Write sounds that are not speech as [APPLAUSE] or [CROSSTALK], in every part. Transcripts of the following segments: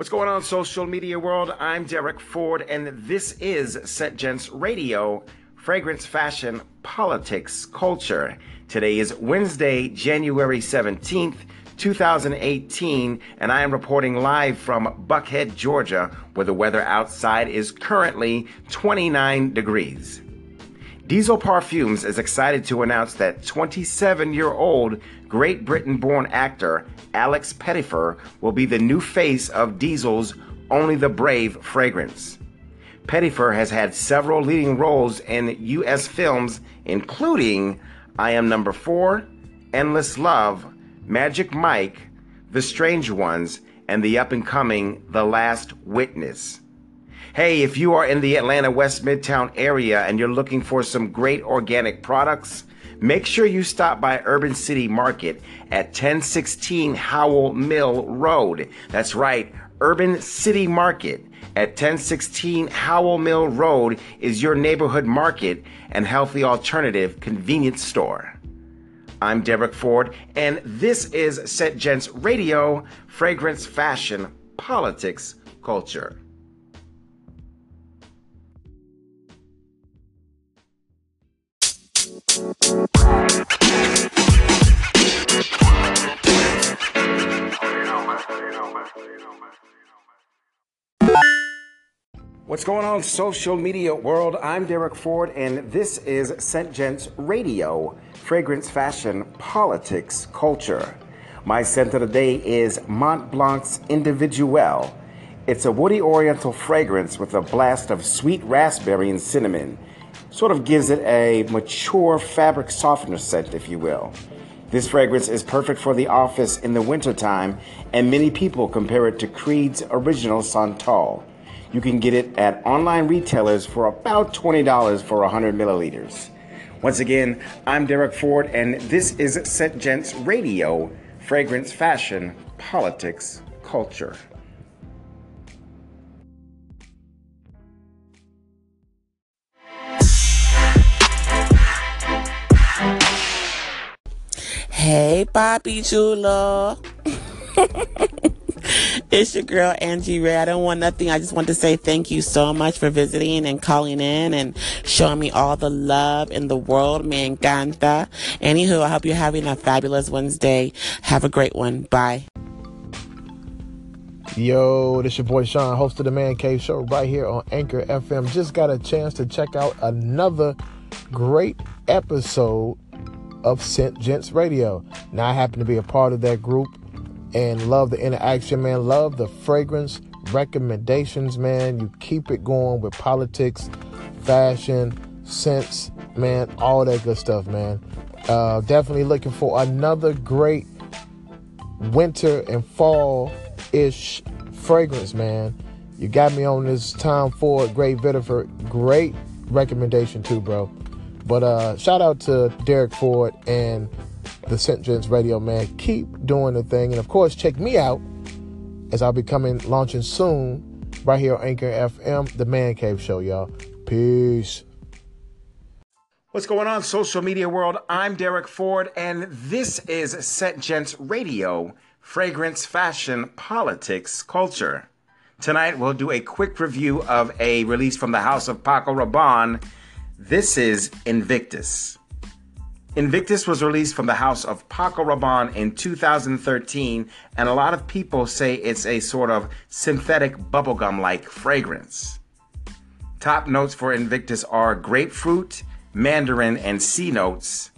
What's going on, social media world? I'm Derek Ford, and this is Scent Gents Radio, fragrance, fashion, politics, culture. Today is Wednesday, January 17th, 2018, and I am reporting live from Buckhead, Georgia, where the weather outside is currently 29 degrees. Diesel Parfums is excited to announce that 27 year old Great Britain born actor Alex Pettyfer will be the new face of Diesel's Only the Brave fragrance. Pettyfer has had several leading roles in U.S. films, including I Am Number Four, Endless Love, Magic Mike, The Strange Ones, and the up and coming The Last Witness. Hey, if you are in the Atlanta West Midtown area and you're looking for some great organic products, make sure you stop by Urban City Market at 1016 Howell Mill Road. That's right, Urban City Market at 1016 Howell Mill Road is your neighborhood market and healthy alternative convenience store. I'm Derek Ford, and this is Scent Gents Radio, Fragrance, Fashion, Politics, Culture. What's going on, social media world? I'm Derek Ford, and this is Scent Gents Radio, fragrance, fashion, politics, culture. My scent of the day is Mont Blanc's Individuelle. It's a woody oriental fragrance with a blast of sweet raspberry and cinnamon. Sort of gives it a mature fabric softener scent, if you will. This fragrance is perfect for the office in the wintertime, and many people compare it to Creed's original Santal. You can get it at online retailers for about $20 for 100 milliliters. Once again, I'm Derek Ford, and this is Scent Gents Radio, fragrance, fashion, politics, culture. Hey, Bobby Jula. [LAUGHS] It's your girl Angie Ray. I don't want nothing. I just want to say thank you so much for visiting and calling in and showing me all the love in the world. Me encanta. Anywho, I hope you're having a fabulous Wednesday. Have a great one. Bye. Yo, this your boy Sean, host of the Man Cave Show right here on Anchor FM. Just got a chance to check out another great episode of Scent Gents Radio. Now I happen to be a part of that group and love the interaction, man. Love the fragrance recommendations, man. You keep it going with politics, fashion, scents, man, all that good stuff, man. Uh, definitely looking for another great winter and fall ish fragrance, man. You got me on this Tom Ford Grey Vetiver. Great recommendation, too, bro. But uh, shout out to Derek Ford and the Scent Gents Radio, man. Keep doing the thing. And of course, check me out as I'll be coming, launching soon, right here on Anchor FM, The Man Cave Show, y'all. Peace. What's going on, social media world? I'm Derek Ford, and this is Scent Gents Radio, fragrance, fashion, politics, culture. Tonight, we'll do a quick review of a release from the house of Paco Rabanne. This is Invictus. Invictus was released from the house of Paco Rabanne in 2013, and a lot of people say it's a sort of synthetic bubblegum like fragrance. Top notes for Invictus are grapefruit, mandarin, and sea notes.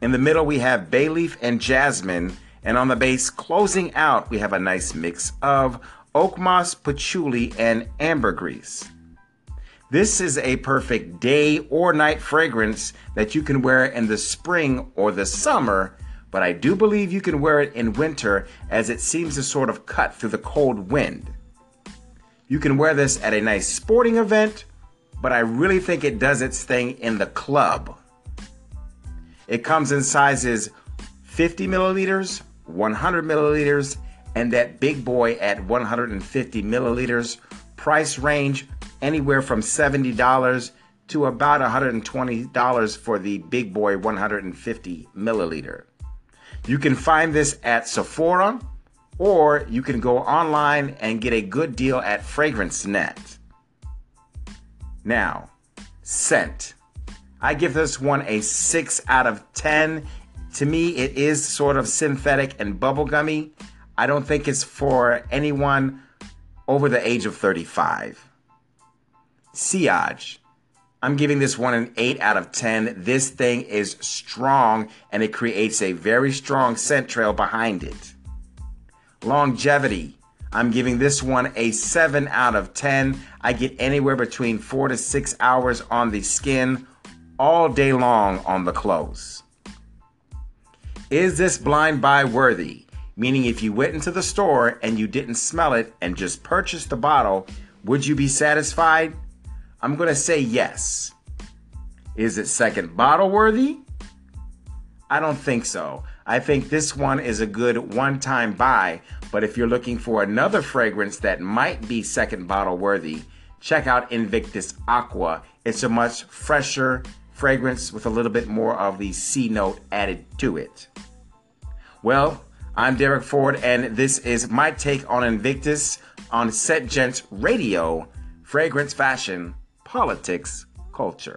In the middle, we have bay leaf and jasmine, and on the base, closing out, we have a nice mix of oak moss, patchouli, and ambergris. This is a perfect day or night fragrance that you can wear in the spring or the summer, but I do believe you can wear it in winter as it seems to sort of cut through the cold wind. You can wear this at a nice sporting event, but I really think it does its thing in the club. It comes in sizes 50 milliliters, 100 milliliters, and that big boy at 150 milliliters. Price range anywhere from $70 to about $120 for the big boy 150 milliliter. You can find this at Sephora or you can go online and get a good deal at FragranceNet. Now, scent. I give this one a 6 out of 10. To me, it is sort of synthetic and bubblegummy. I don't think it's for anyone over the age of 35. Sillage. I'm giving this one an 8 out of 10. This thing is strong and it creates a very strong scent trail behind it. Longevity. I'm giving this one a 7 out of 10. I get anywhere between 4 to 6 hours on the skin all day long on the clothes. Is this blind buy worthy? Meaning, if you went into the store and you didn't smell it and just purchased the bottle, would you be satisfied? I'm going to say yes. Is it second bottle worthy? I don't think so. I think this one is a good one time buy, but if you're looking for another fragrance that might be second bottle worthy, check out Invictus Aqua. It's a much fresher fragrance with a little bit more of the sea note added to it. Well, I'm Derek Ford, and this is my take on Invictus on Scent Gents Radio, fragrance fashion politics, culture.